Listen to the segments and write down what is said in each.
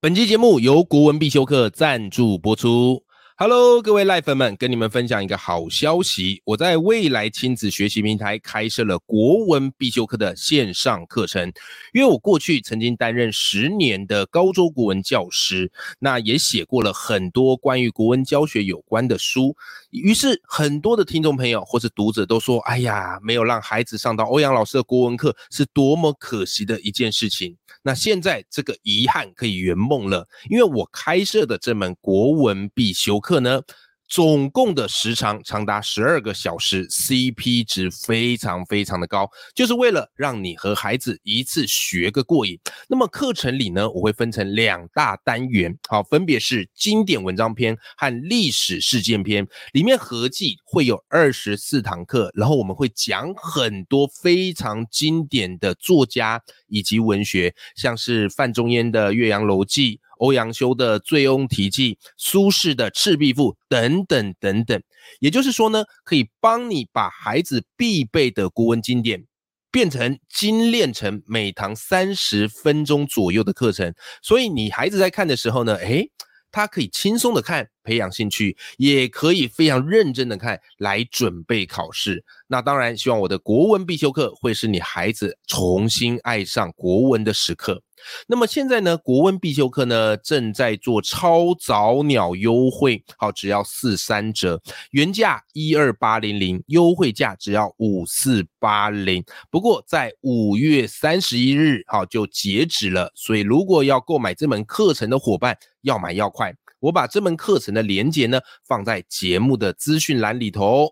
本期节目由国文必修课赞助播出。Hello，各位赖粉们，跟你们分享一个好消息，我在未来亲子学习平台开设了国文必修课的线上课程。因为我过去曾经担任十年的高中国文教师，那也写过了很多关于国文教学有关的书。于是很多的听众朋友或是读者都说：“哎呀，没有让孩子上到欧阳老师的国文课，是多么可惜的一件事情。”那现在这个遗憾可以圆梦了，因为我开设的这门国文必修课呢。总共的时长长达十二个小时，CP 值非常非常的高，就是为了让你和孩子一次学个过瘾。那么课程里呢，我会分成两大单元，好，分别是经典文章篇和历史事件篇，里面合计会有二十四堂课，然后我们会讲很多非常经典的作家以及文学，像是范仲淹的《岳阳楼记》。欧阳修的《醉翁题记》、苏轼的《赤壁赋》等等等等，也就是说呢，可以帮你把孩子必备的国文经典变成精炼成每堂三十分钟左右的课程。所以你孩子在看的时候呢，诶，他可以轻松的看，培养兴趣，也可以非常认真的看，来准备考试。那当然，希望我的国文必修课会是你孩子重新爱上国文的时刻。那么现在呢，国文必修课呢正在做超早鸟优惠，好，只要四三折，原价一二八零零，优惠价只要五四八零。不过在五月三十一日，好就截止了，所以如果要购买这门课程的伙伴，要买要快。我把这门课程的链接呢放在节目的资讯栏里头。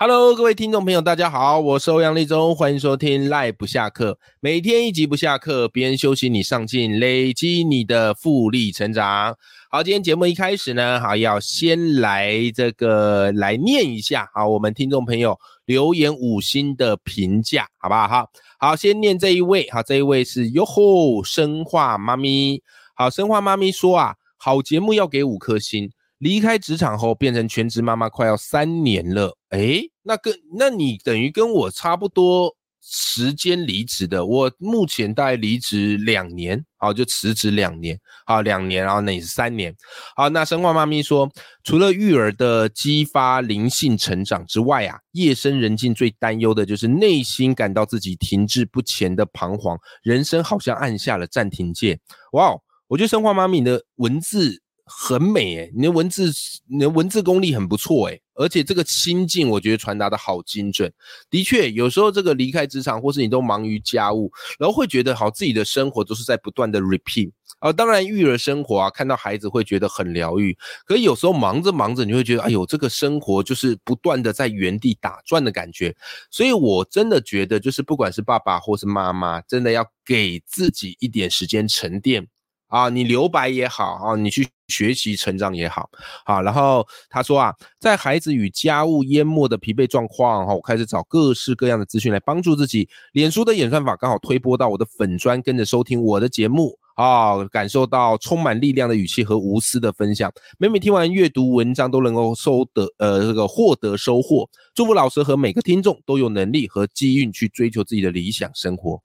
Hello，各位听众朋友，大家好，我是欧阳立中，欢迎收听赖不下课，每天一集不下课，别人休息你上进，累积你的复利成长。好，今天节目一开始呢，好要先来这个来念一下，好，我们听众朋友留言五星的评价，好不好？好，好，先念这一位，好，这一位是哟吼生化妈咪，好，生化妈咪说啊，好节目要给五颗星。离开职场后变成全职妈妈，快要三年了。哎，那跟那你等于跟我差不多时间离职的。我目前大概离职两年，好就辞职两年，好两年，然后那也是三年。好，那生化妈咪说，除了育儿的激发灵性成长之外啊，夜深人静最担忧的就是内心感到自己停滞不前的彷徨，人生好像按下了暂停键。哇，我觉得生化妈咪的文字。很美诶，你的文字，你的文字功力很不错诶，而且这个心境我觉得传达的好精准。的确，有时候这个离开职场，或是你都忙于家务，然后会觉得好自己的生活都是在不断的 repeat 啊。当然，育儿生活啊，看到孩子会觉得很疗愈，可有时候忙着忙着，你会觉得哎呦，这个生活就是不断的在原地打转的感觉。所以我真的觉得，就是不管是爸爸或是妈妈，真的要给自己一点时间沉淀。啊，你留白也好啊，你去学习成长也好，好。然后他说啊，在孩子与家务淹没的疲惫状况哈，我开始找各式各样的资讯来帮助自己。脸书的演算法刚好推播到我的粉砖，跟着收听我的节目。啊，感受到充满力量的语气和无私的分享，每每听完阅读文章都能够收得呃这个获得收获。祝福老师和每个听众都有能力和机运去追求自己的理想生活。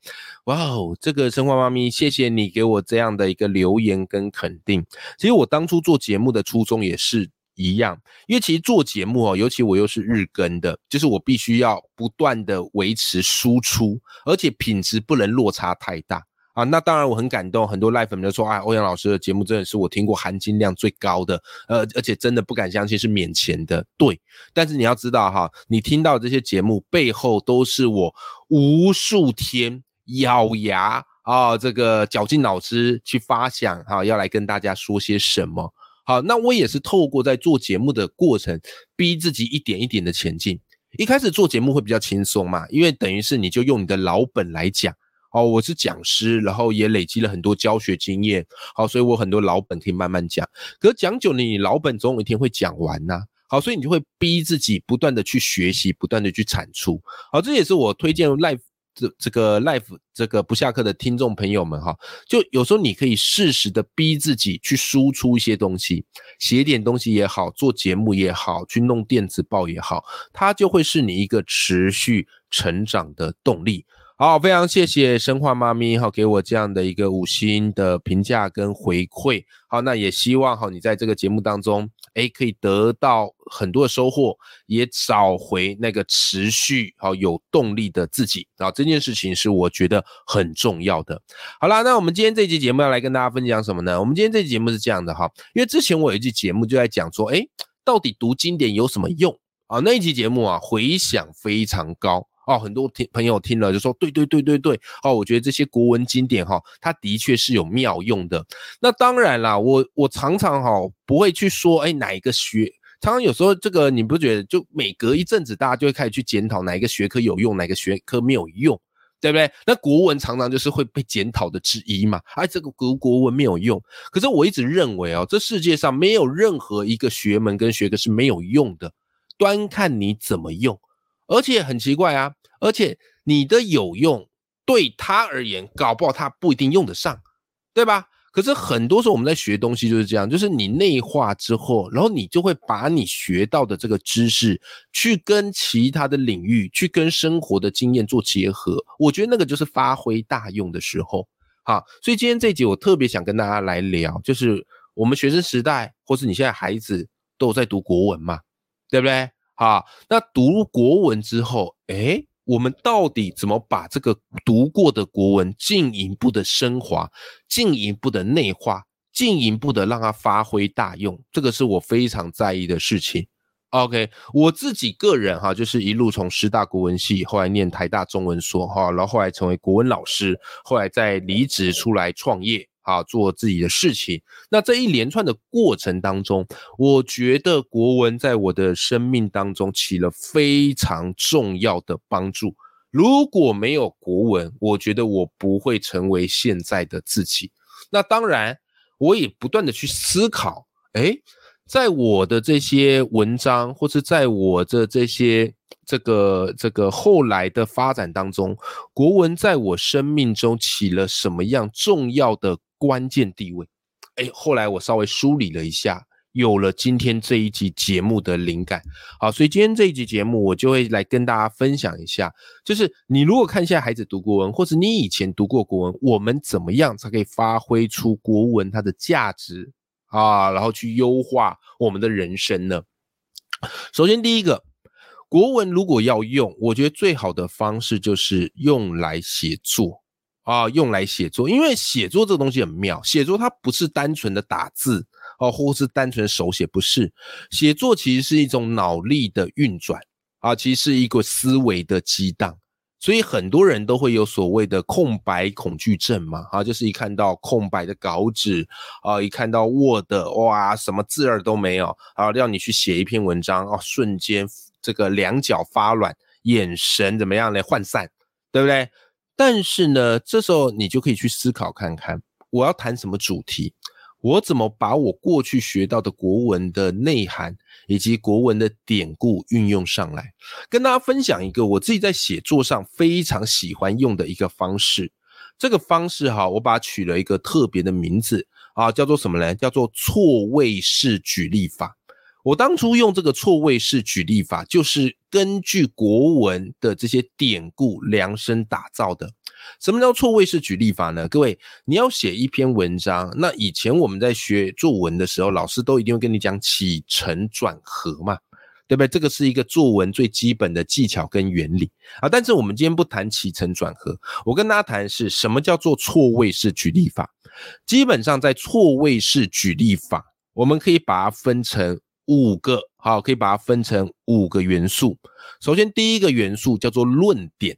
哇哦，这个生活妈咪，谢谢你给我这样的一个留言跟肯定。其实我当初做节目的初衷也是一样，因为其实做节目哦，尤其我又是日更的，就是我必须要不断的维持输出，而且品质不能落差太大。啊，那当然我很感动，很多赖粉们都说啊，欧阳老师的节目真的是我听过含金量最高的，呃，而且真的不敢相信是免钱的。对，但是你要知道哈，你听到这些节目背后都是我无数天咬牙啊，这个绞尽脑汁去发想哈，要来跟大家说些什么。好，那我也是透过在做节目的过程，逼自己一点一点的前进。一开始做节目会比较轻松嘛，因为等于是你就用你的老本来讲。哦，我是讲师，然后也累积了很多教学经验，好，所以我很多老本可以慢慢讲。可是讲久了，你老本总有一天会讲完呐。好，所以你就会逼自己不断的去学习，不断的去产出。好，这也是我推荐 life 这这个 life 这个不下课的听众朋友们哈，就有时候你可以适时的逼自己去输出一些东西，写点东西也好，做节目也好，去弄电子报也好，它就会是你一个持续成长的动力。好，非常谢谢生化妈咪哈，给我这样的一个五星的评价跟回馈。好，那也希望哈你在这个节目当中，哎，可以得到很多的收获，也找回那个持续好有动力的自己啊。这件事情是我觉得很重要的。好啦，那我们今天这期节目要来跟大家分享什么呢？我们今天这期节目是这样的哈，因为之前我有一期节目就在讲说，哎，到底读经典有什么用啊？那一期节目啊，回响非常高。哦，很多听朋友听了就说，对对对对对，哦，我觉得这些国文经典哈，它的确是有妙用的。那当然啦，我我常常哈不会去说，哎，哪一个学，常常有时候这个你不觉得，就每隔一阵子，大家就会开始去检讨哪一个学科有用，哪个学科没有用，对不对？那国文常常就是会被检讨的之一嘛。哎，这个国国文没有用，可是我一直认为哦，这世界上没有任何一个学门跟学科是没有用的，端看你怎么用。而且很奇怪啊，而且你的有用对他而言，搞不好他不一定用得上，对吧？可是很多时候我们在学东西就是这样，就是你内化之后，然后你就会把你学到的这个知识，去跟其他的领域，去跟生活的经验做结合。我觉得那个就是发挥大用的时候。好，所以今天这集我特别想跟大家来聊，就是我们学生时代，或是你现在孩子都有在读国文嘛，对不对？啊，那读国文之后，哎，我们到底怎么把这个读过的国文进一步的升华、进一步的内化、进一步的让它发挥大用？这个是我非常在意的事情。OK，我自己个人哈，就是一路从师大国文系，后来念台大中文所哈，然后后来成为国文老师，后来再离职出来创业。啊，做自己的事情。那这一连串的过程当中，我觉得国文在我的生命当中起了非常重要的帮助。如果没有国文，我觉得我不会成为现在的自己。那当然，我也不断的去思考，哎，在我的这些文章，或是在我的这些这个这个后来的发展当中，国文在我生命中起了什么样重要的？关键地位，哎，后来我稍微梳理了一下，有了今天这一集节目的灵感。好，所以今天这一集节目，我就会来跟大家分享一下，就是你如果看现在孩子读国文，或者你以前读过国文，我们怎么样才可以发挥出国文它的价值啊？然后去优化我们的人生呢？首先，第一个，国文如果要用，我觉得最好的方式就是用来写作。啊，用来写作，因为写作这个东西很妙。写作它不是单纯的打字哦，或是单纯手写，不是。写作其实是一种脑力的运转啊，其实是一个思维的激荡。所以很多人都会有所谓的空白恐惧症嘛，啊，就是一看到空白的稿纸啊，一看到 Word，哇，什么字儿都没有，啊，让你去写一篇文章啊，瞬间这个两脚发软，眼神怎么样呢？涣散，对不对？但是呢，这时候你就可以去思考看看，我要谈什么主题，我怎么把我过去学到的国文的内涵以及国文的典故运用上来，跟大家分享一个我自己在写作上非常喜欢用的一个方式。这个方式哈，我把它取了一个特别的名字啊，叫做什么呢？叫做错位式举例法。我当初用这个错位式举例法，就是根据国文的这些典故量身打造的。什么叫错位式举例法呢？各位，你要写一篇文章，那以前我们在学作文的时候，老师都一定会跟你讲起承转合嘛，对不对？这个是一个作文最基本的技巧跟原理啊。但是我们今天不谈起承转合，我跟大家谈是什么叫做错位式举例法。基本上在错位式举例法，我们可以把它分成。五个好，可以把它分成五个元素。首先，第一个元素叫做论点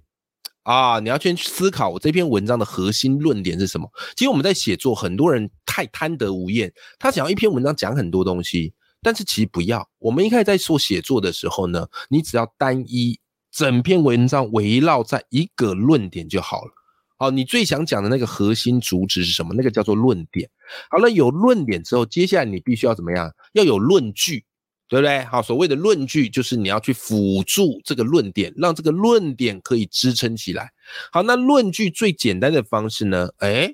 啊，你要先去思考我这篇文章的核心论点是什么。其实我们在写作，很多人太贪得无厌，他想要一篇文章讲很多东西，但是其实不要。我们一开始在做写作的时候呢，你只要单一整篇文章围绕在一个论点就好了。好，你最想讲的那个核心主旨是什么？那个叫做论点。好了，有论点之后，接下来你必须要怎么样？要有论据，对不对？好，所谓的论据就是你要去辅助这个论点，让这个论点可以支撑起来。好，那论据最简单的方式呢？哎，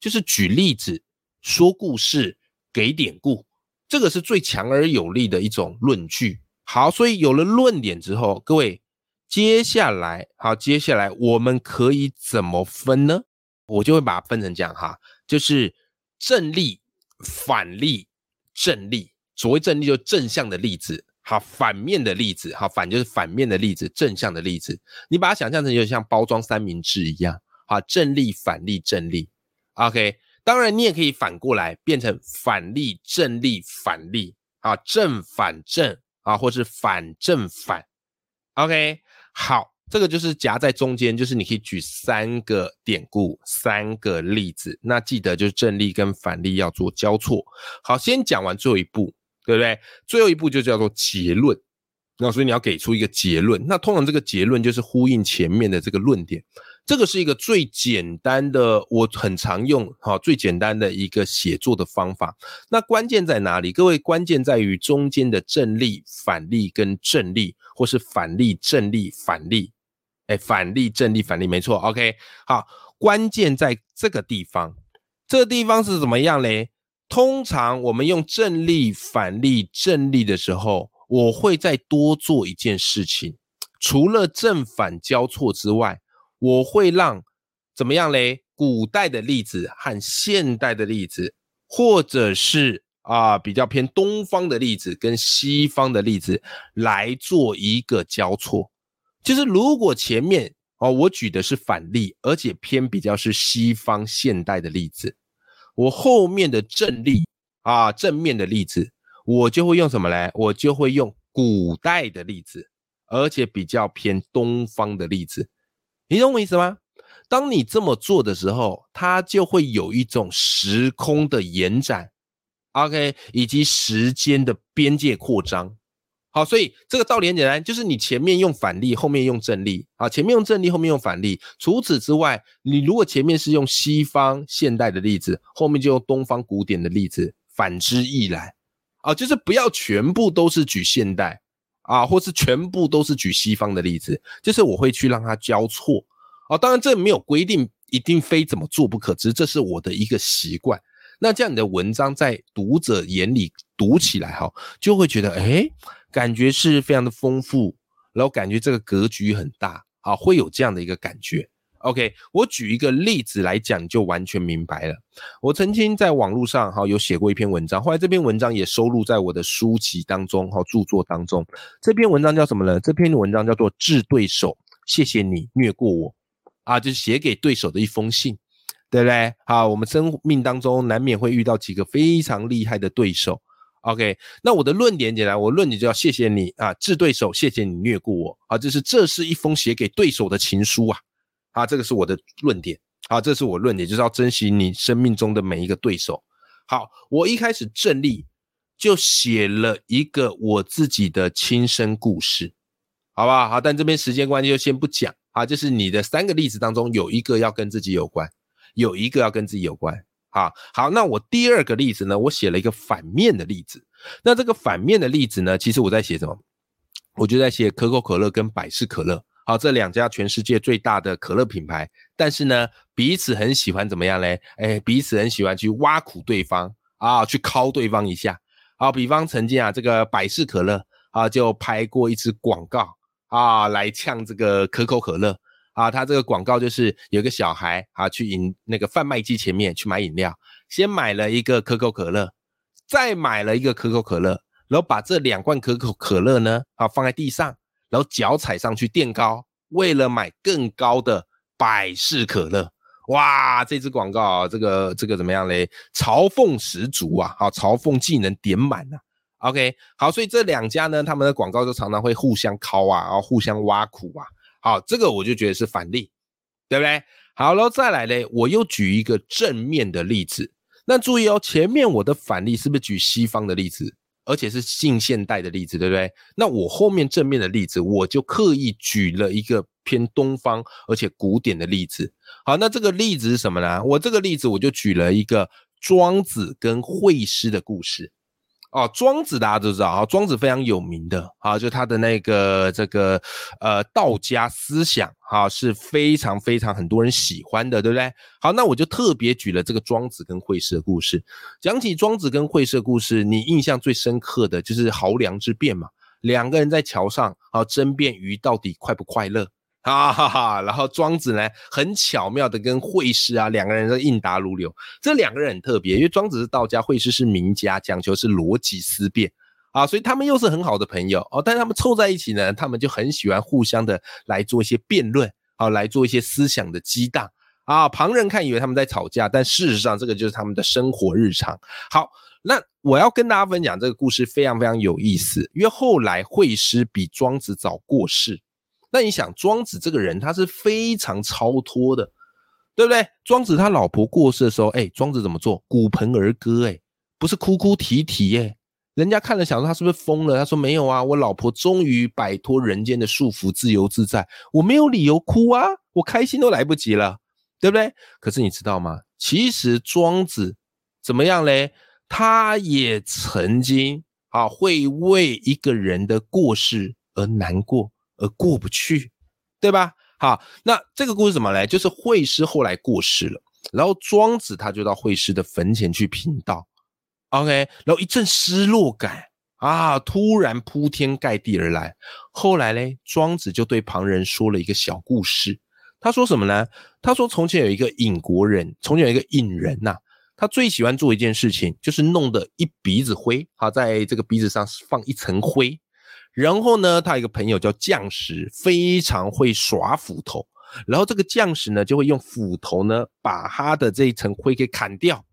就是举例子、说故事、给典故，这个是最强而有力的一种论据。好，所以有了论点之后，各位。接下来，好，接下来我们可以怎么分呢？我就会把它分成这样哈，就是正例、反例、正例。所谓正例，就正向的例子，好，反面的例子，好，反就是反面的例子，正向的例子，你把它想象成有点像包装三明治一样，好，正例、反例、正例。OK，当然你也可以反过来变成反例、正例、反例，啊，正反正啊，或是反正反。OK，好，这个就是夹在中间，就是你可以举三个典故、三个例子。那记得就是正例跟反例要做交错。好，先讲完最后一步，对不对？最后一步就叫做结论。那所以你要给出一个结论。那通常这个结论就是呼应前面的这个论点。这个是一个最简单的，我很常用，哈，最简单的一个写作的方法。那关键在哪里？各位，关键在于中间的正立、反立跟正立，或是反立、正立、反立。哎，反立、正立、反立，没错。OK，好，关键在这个地方。这个地方是怎么样嘞？通常我们用正立、反立、正立的时候，我会再多做一件事情，除了正反交错之外。我会让怎么样嘞？古代的例子和现代的例子，或者是啊比较偏东方的例子跟西方的例子来做一个交错。就是如果前面哦我举的是反例，而且偏比较是西方现代的例子，我后面的正例啊正面的例子，我就会用什么嘞？我就会用古代的例子，而且比较偏东方的例子。你懂我意思吗？当你这么做的时候，它就会有一种时空的延展，OK，以及时间的边界扩张。好，所以这个道理很简单，就是你前面用反例，后面用正例。啊，前面用正例，后面用反例。除此之外，你如果前面是用西方现代的例子，后面就用东方古典的例子，反之亦然。啊，就是不要全部都是举现代。啊，或是全部都是举西方的例子，就是我会去让它交错啊。当然，这没有规定一定非怎么做不可，只是这是我的一个习惯。那这样你的文章在读者眼里读起来哈，就会觉得哎，感觉是非常的丰富，然后感觉这个格局很大啊，会有这样的一个感觉。OK，我举一个例子来讲，就完全明白了。我曾经在网络上哈有写过一篇文章，后来这篇文章也收录在我的书籍当中哈著作当中。这篇文章叫什么呢？这篇文章叫做《致对手》，谢谢你虐过我啊，就是写给对手的一封信，对不对？好，我们生命当中难免会遇到几个非常厉害的对手。OK，那我的论点简单，我论点就要谢谢你啊，致对手，谢谢你虐过我啊，就是这是一封写给对手的情书啊。啊，这个是我的论点。啊，这是我论点，就是要珍惜你生命中的每一个对手。好，我一开始正立就写了一个我自己的亲身故事，好不好？好，但这边时间关系就先不讲。啊，就是你的三个例子当中有一个要跟自己有关，有一个要跟自己有关。好，好，那我第二个例子呢？我写了一个反面的例子。那这个反面的例子呢？其实我在写什么？我就在写可口可乐跟百事可乐。好，这两家全世界最大的可乐品牌，但是呢，彼此很喜欢怎么样嘞？哎，彼此很喜欢去挖苦对方啊，去敲对方一下。好，比方曾经啊，这个百事可乐啊，就拍过一支广告啊，来呛这个可口可乐啊。他这个广告就是有个小孩啊，去饮那个贩卖机前面去买饮料，先买了一个可口可乐，再买了一个可口可乐，然后把这两罐可口可乐呢，啊，放在地上。然后脚踩上去垫高，为了买更高的百事可乐，哇！这支广告啊，这个这个怎么样嘞？嘲讽十足啊！好，嘲讽技能点满呐。OK，好，所以这两家呢，他们的广告就常常会互相敲啊，然后互相挖苦啊。好，这个我就觉得是反例，对不对？好，然后再来嘞，我又举一个正面的例子。那注意哦，前面我的反例是不是举西方的例子？而且是近现代的例子，对不对？那我后面正面的例子，我就刻意举了一个偏东方而且古典的例子。好，那这个例子是什么呢？我这个例子我就举了一个庄子跟惠施的故事。哦，庄子大家都知道啊，庄子非常有名的啊，就他的那个这个呃道家思想哈是非常非常很多人喜欢的，对不对？好，那我就特别举了这个庄子跟惠施的故事。讲起庄子跟惠施的故事，你印象最深刻的就是濠梁之变嘛。两个人在桥上啊争辩鱼到底快不快乐。哈哈哈，然后庄子呢，很巧妙的跟惠施啊两个人都应答如流。这两个人很特别，因为庄子是道家，惠施是名家，讲求是逻辑思辨啊，所以他们又是很好的朋友哦。但他们凑在一起呢，他们就很喜欢互相的来做一些辩论，啊，来做一些思想的激荡啊。旁人看以为他们在吵架，但事实上这个就是他们的生活日常。好，那我要跟大家分享这个故事非常非常有意思，因为后来惠施比庄子早过世。那你想，庄子这个人他是非常超脱的，对不对？庄子他老婆过世的时候，哎，庄子怎么做？鼓盆而歌，哎，不是哭哭啼啼，哎，人家看了想说他是不是疯了？他说没有啊，我老婆终于摆脱人间的束缚，自由自在，我没有理由哭啊，我开心都来不及了，对不对？可是你知道吗？其实庄子怎么样嘞？他也曾经啊，会为一个人的过世而难过。而过不去，对吧？好，那这个故事怎么来？就是惠施后来过世了，然后庄子他就到惠施的坟前去贫道，OK，然后一阵失落感啊，突然铺天盖地而来。后来嘞，庄子就对旁人说了一个小故事。他说什么呢？他说从前有一个隐国人，从前有一个隐人呐，他最喜欢做一件事情，就是弄得一鼻子灰，好，在这个鼻子上放一层灰。然后呢，他有一个朋友叫将士，非常会耍斧头。然后这个将士呢，就会用斧头呢，把他的这一层灰给砍掉。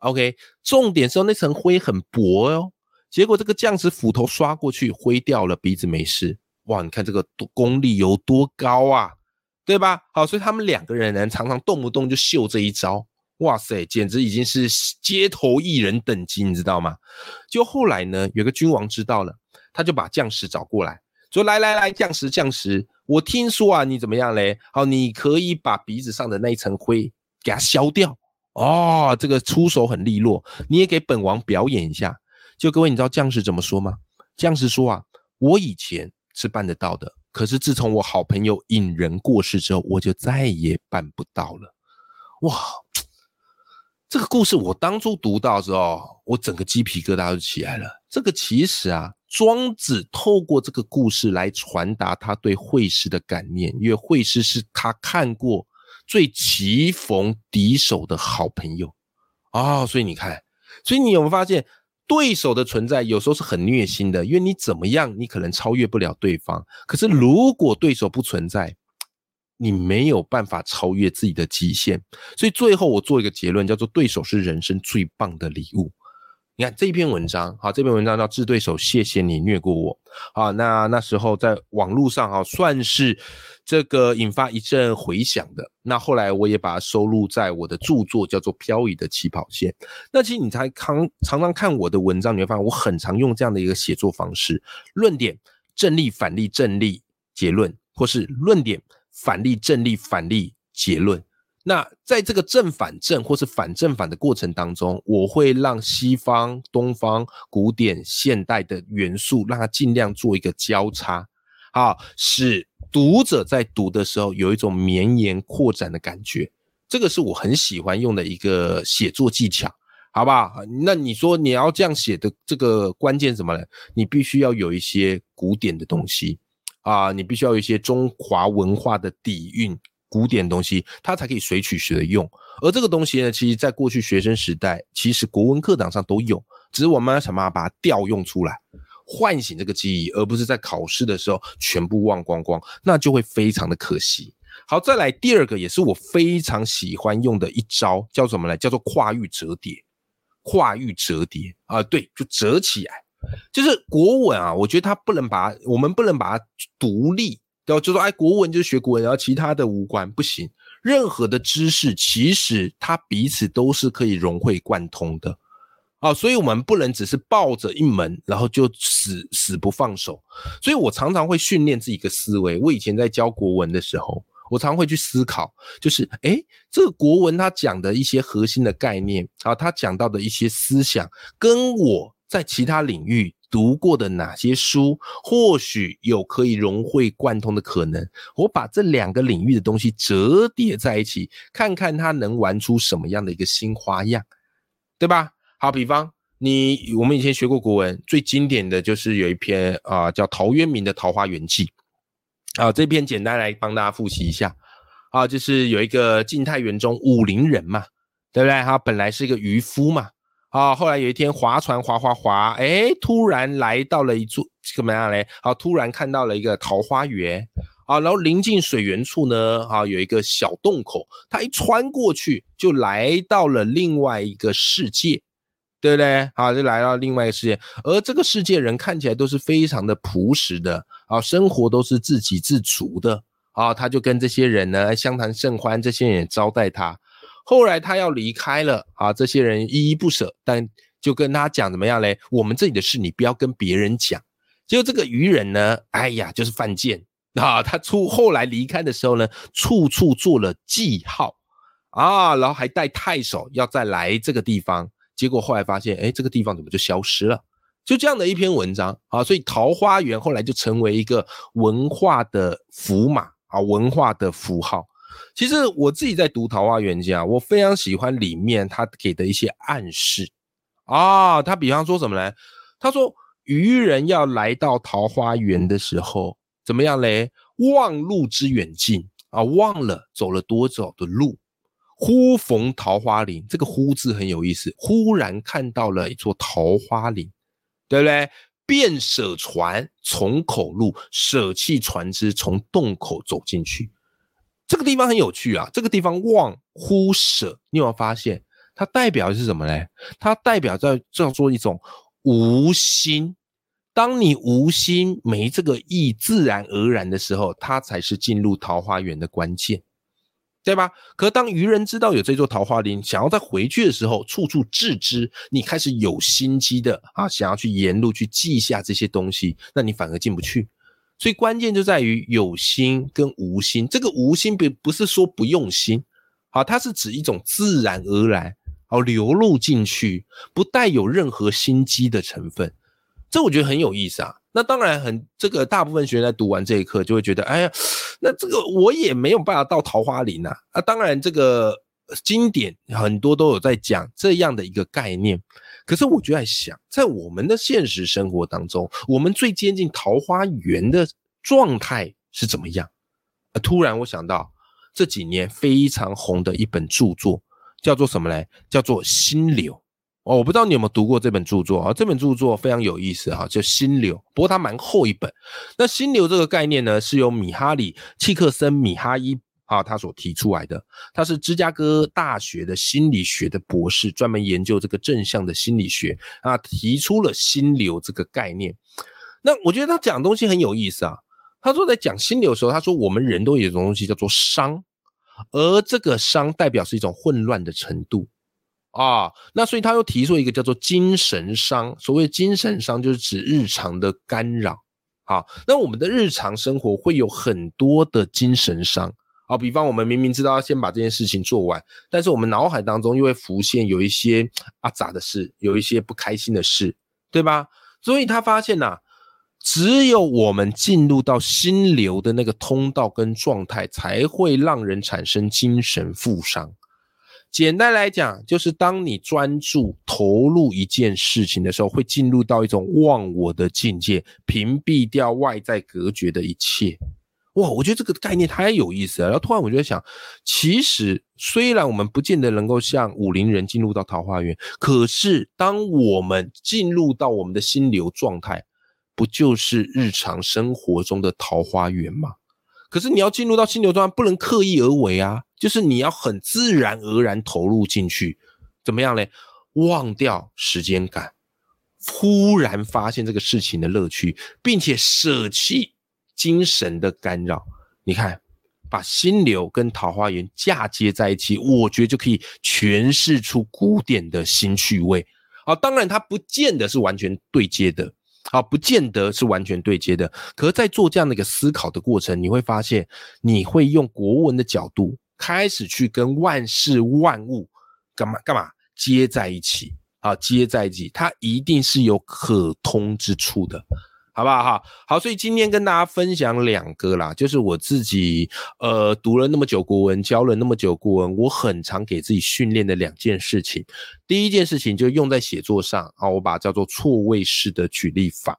OK，重点是那层灰很薄哦。结果这个将士斧头刷过去，灰掉了，鼻子没事。哇，你看这个功力有多高啊，对吧？好，所以他们两个人呢，常常动不动就秀这一招。哇塞，简直已经是街头艺人等级，你知道吗？就后来呢，有个君王知道了。他就把将士找过来，说：“来来来，将士将士，我听说啊，你怎么样嘞？好，你可以把鼻子上的那一层灰给它消掉哦。这个出手很利落，你也给本王表演一下。就各位，你知道将士怎么说吗？将士说啊，我以前是办得到的，可是自从我好朋友引人过世之后，我就再也办不到了。哇，这个故事我当初读到之后，我整个鸡皮疙瘩就起来了。这个其实啊。”庄子透过这个故事来传达他对惠施的感念，因为惠施是他看过最棋逢敌手的好朋友。啊，所以你看，所以你有没有发现，对手的存在有时候是很虐心的，因为你怎么样，你可能超越不了对方，可是如果对手不存在，你没有办法超越自己的极限，所以最后我做一个结论，叫做对手是人生最棒的礼物。你看这一篇文章，好，这篇文章叫《致对手》，谢谢你虐过我，好，那那时候在网络上哈，算是这个引发一阵回响的。那后来我也把它收录在我的著作，叫做《漂移的起跑线》。那其实你才常常常看我的文章，你会发现我很常用这样的一个写作方式：论点、正例、反例、正例、结论，或是论点、反例、正例、反例、结论。那在这个正反正或是反正反的过程当中，我会让西方、东方、古典、现代的元素，让它尽量做一个交叉，好，使读者在读的时候有一种绵延扩展的感觉。这个是我很喜欢用的一个写作技巧，好不好？那你说你要这样写的这个关键什么呢？你必须要有一些古典的东西啊，你必须要有一些中华文化的底蕴。古典东西，它才可以随取随用。而这个东西呢，其实在过去学生时代，其实国文课堂上都有，只是我们要想办法把它调用出来，唤醒这个记忆，而不是在考试的时候全部忘光光，那就会非常的可惜。好，再来第二个，也是我非常喜欢用的一招，叫什么呢？叫做跨域折叠。跨域折叠啊，对，就折起来。就是国文啊，我觉得它不能把我们不能把它独立。对，就说哎，国文就是学国文，然后其他的无关，不行。任何的知识其实它彼此都是可以融会贯通的啊，所以我们不能只是抱着一门，然后就死死不放手。所以我常常会训练自己一个思维。我以前在教国文的时候，我常会去思考，就是哎，这个国文它讲的一些核心的概念啊，它讲到的一些思想，跟我在其他领域。读过的哪些书，或许有可以融会贯通的可能。我把这两个领域的东西折叠在一起，看看它能玩出什么样的一个新花样，对吧？好，比方你我们以前学过国文，最经典的就是有一篇啊叫陶渊明的《桃花源记》啊，这篇简单来帮大家复习一下啊，就是有一个晋太元中武陵人嘛，对不对？他本来是一个渔夫嘛，啊，后来有一天划船划划划，哎，突然来到了一座怎么样嘞？啊，突然看到了一个桃花源。啊，然后临近水源处呢，啊，有一个小洞口，他一穿过去，就来到了另外一个世界，对不对？啊，就来到另外一个世界，而这个世界人看起来都是非常的朴实的，啊，生活都是自给自足的，啊，他就跟这些人呢相谈甚欢，这些人也招待他。后来他要离开了，啊，这些人依依不舍，但就跟他讲怎么样嘞？我们这里的事你不要跟别人讲。结果这个愚人呢，哎呀，就是犯贱。啊，他出后来离开的时候呢，处处做了记号啊，然后还带太守要再来这个地方，结果后来发现，哎，这个地方怎么就消失了？就这样的一篇文章啊，所以桃花源后来就成为一个文化的符码啊，文化的符号。其实我自己在读《桃花源记》啊，我非常喜欢里面他给的一些暗示啊，他比方说什么呢？他说渔人要来到桃花源的时候。怎么样嘞？忘路之远近啊，忘了走了多少的路。忽逢桃花林，这个“忽”字很有意思。忽然看到了一座桃花林，对不对？便舍船，从口入，舍弃船只，从洞口走进去。这个地方很有趣啊。这个地方忘、忽、舍，你有没有发现？它代表的是什么嘞？它代表在叫做一种无心。当你无心没这个意，自然而然的时候，它才是进入桃花源的关键，对吧？可当愚人知道有这座桃花林，想要再回去的时候，处处置之，你开始有心机的啊，想要去沿路去记下这些东西，那你反而进不去。所以关键就在于有心跟无心。这个无心不不是说不用心，好，它是指一种自然而然，好流露进去，不带有任何心机的成分。这我觉得很有意思啊。那当然很，这个大部分学员在读完这一课就会觉得，哎呀，那这个我也没有办法到桃花林呐。啊，当然这个经典很多都有在讲这样的一个概念。可是我就在想，在我们的现实生活当中，我们最接近桃花源的状态是怎么样？啊，突然我想到这几年非常红的一本著作，叫做什么嘞？叫做《心流》。哦，我不知道你有没有读过这本著作啊？这本著作非常有意思哈，叫《心流》，不过它蛮厚一本。那心流这个概念呢，是由米哈里·契克森米哈伊啊他所提出来的。他是芝加哥大学的心理学的博士，专门研究这个正向的心理学啊，提出了心流这个概念。那我觉得他讲东西很有意思啊。他说在讲心流的时候，他说我们人都有一种东西叫做伤，而这个伤代表是一种混乱的程度。啊，那所以他又提出一个叫做精神伤。所谓精神伤，就是指日常的干扰。好，那我们的日常生活会有很多的精神伤。好，比方我们明明知道要先把这件事情做完，但是我们脑海当中又会浮现有一些啊杂的事，有一些不开心的事，对吧？所以他发现呐，只有我们进入到心流的那个通道跟状态，才会让人产生精神负伤。简单来讲，就是当你专注投入一件事情的时候，会进入到一种忘我的境界，屏蔽掉外在隔绝的一切。哇，我觉得这个概念太有意思了。然后突然我就在想，其实虽然我们不见得能够像武陵人进入到桃花源，可是当我们进入到我们的心流状态，不就是日常生活中的桃花源吗？可是你要进入到心流状态，不能刻意而为啊。就是你要很自然而然投入进去，怎么样嘞？忘掉时间感，忽然发现这个事情的乐趣，并且舍弃精神的干扰。你看，把心流跟桃花源嫁接在一起，我觉得就可以诠释出古典的新趣味。啊，当然它不见得是完全对接的，啊，不见得是完全对接的。可是，在做这样的一个思考的过程，你会发现，你会用国文的角度。开始去跟万事万物干嘛干嘛接在一起啊，接在一起，它一定是有可通之处的。好不好？哈，好，所以今天跟大家分享两个啦，就是我自己呃读了那么久国文，教了那么久国文，我很常给自己训练的两件事情。第一件事情就用在写作上啊，我把它叫做错位式的举例法。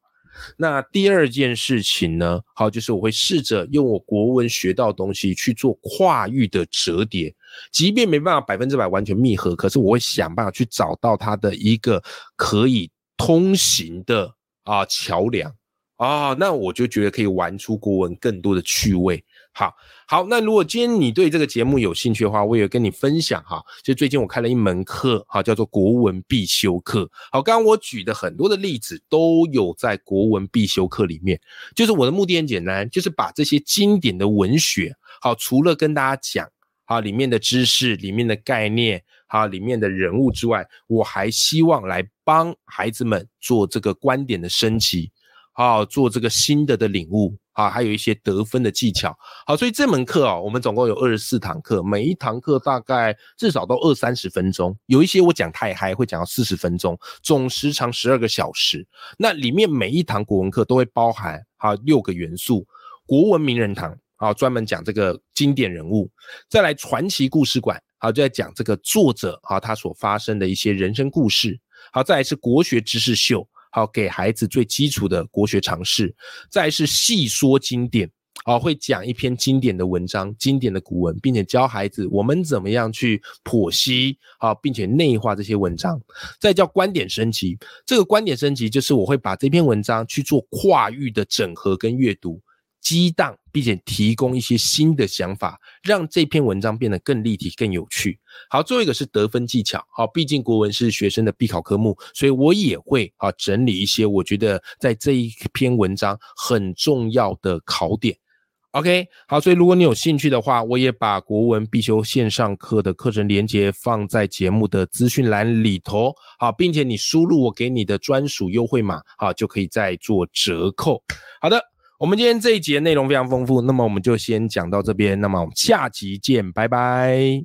那第二件事情呢，好，就是我会试着用我国文学到的东西去做跨域的折叠，即便没办法百分之百完全密合，可是我会想办法去找到它的一个可以通行的啊桥梁。啊，那我就觉得可以玩出国文更多的趣味。好好，那如果今天你对这个节目有兴趣的话，我也跟你分享哈。就最近我开了一门课，哈，叫做国文必修课。好，刚刚我举的很多的例子都有在国文必修课里面。就是我的目的很简单，就是把这些经典的文学，好，除了跟大家讲，好，里面的知识、里面的概念，好，里面的人物之外，我还希望来帮孩子们做这个观点的升级。好，做这个新的的领悟啊，还有一些得分的技巧。好，所以这门课啊，我们总共有二十四堂课，每一堂课大概至少都二三十分钟，有一些我讲太嗨，会讲到四十分钟，总时长十二个小时。那里面每一堂国文课都会包含啊六个元素：国文名人堂啊，专门讲这个经典人物；再来传奇故事馆，好就在讲这个作者啊他所发生的一些人生故事；好，再来是国学知识秀。好，给孩子最基础的国学常识，再是细说经典，好，会讲一篇经典的文章、经典的古文，并且教孩子我们怎么样去剖析，好，并且内化这些文章。再叫观点升级，这个观点升级就是我会把这篇文章去做跨域的整合跟阅读。激荡，并且提供一些新的想法，让这篇文章变得更立体、更有趣。好，最后一个是得分技巧。好，毕竟国文是学生的必考科目，所以我也会啊整理一些我觉得在这一篇文章很重要的考点。OK，好，所以如果你有兴趣的话，我也把国文必修线上课的课程连接放在节目的资讯栏里头。好，并且你输入我给你的专属优惠码，好，就可以再做折扣。好的。我们今天这一节内容非常丰富，那么我们就先讲到这边，那么我们下集见，拜拜。